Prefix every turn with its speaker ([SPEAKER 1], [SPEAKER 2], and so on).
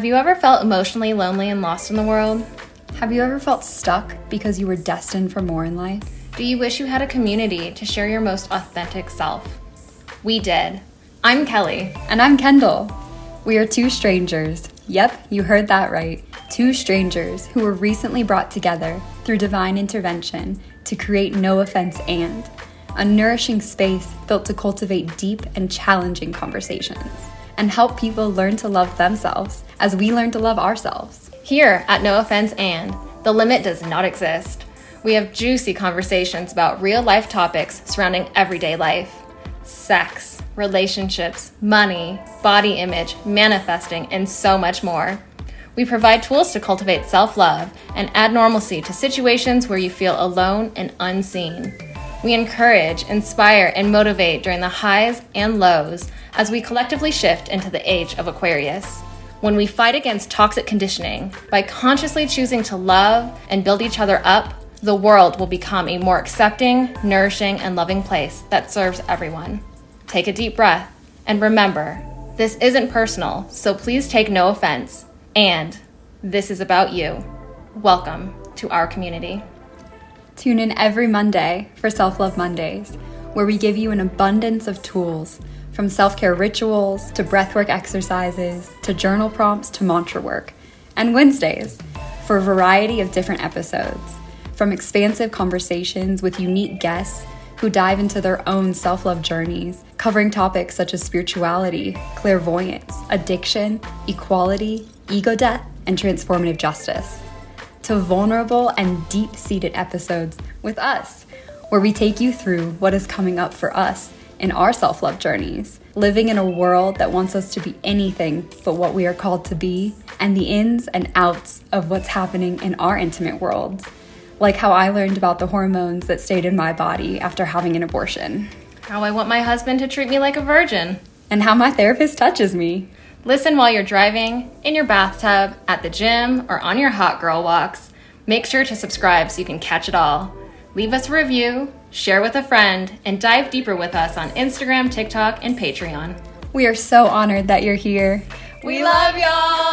[SPEAKER 1] Have you ever felt emotionally lonely and lost in the world?
[SPEAKER 2] Have you ever felt stuck because you were destined for more in life?
[SPEAKER 1] Do you wish you had a community to share your most authentic self? We did. I'm Kelly.
[SPEAKER 2] And I'm Kendle. We are two strangers. Yep, you heard that right. Two strangers who were recently brought together through divine intervention to create No Offense and, a nourishing space built to cultivate deep and challenging conversations and help people learn to love themselves as we learn to love ourselves.
[SPEAKER 1] Here at No Offense and, the limit does not exist. We have juicy conversations about real life topics surrounding everyday life sex, relationships, money, body image, manifesting, and so much more. We provide tools to cultivate self love and add normalcy to situations where you feel alone and unseen. We encourage, inspire, and motivate during the highs and lows as we collectively shift into the age of Aquarius. When we fight against toxic conditioning by consciously choosing to love and build each other up, the world will become a more accepting, nourishing, and loving place that serves everyone. Take a deep breath and remember this isn't personal, so please take no offense. And this is about you. Welcome to our community.
[SPEAKER 2] Tune in every Monday for Self Love Mondays, where we give you an abundance of tools from self care rituals to breathwork exercises to journal prompts to mantra work, and Wednesdays for a variety of different episodes, from expansive conversations with unique guests who dive into their own self love journeys, covering topics such as spirituality, clairvoyance, addiction, equality, ego death, and transformative justice to vulnerable and deep seated episodes with us, where we take you through what is coming up for us in our self love journeys, living in a world that wants us to be anything but what we are called to be, and the ins and outs of what's happening in our intimate world, like how I learned about the hormones that stayed in my body after having an abortion,
[SPEAKER 1] How I want my husband to treat me like a virgin.
[SPEAKER 2] and how my therapist touches me.
[SPEAKER 1] Listen while you're driving, in your bathtub, at the gym, or on your hot girl walks. Make sure to subscribe so you can catch it all. Leave us a review, share with a friend, and dive deeper with us on Instagram, TikTok, and Patreon.
[SPEAKER 2] We are so honored that you're here.
[SPEAKER 1] We love y'all!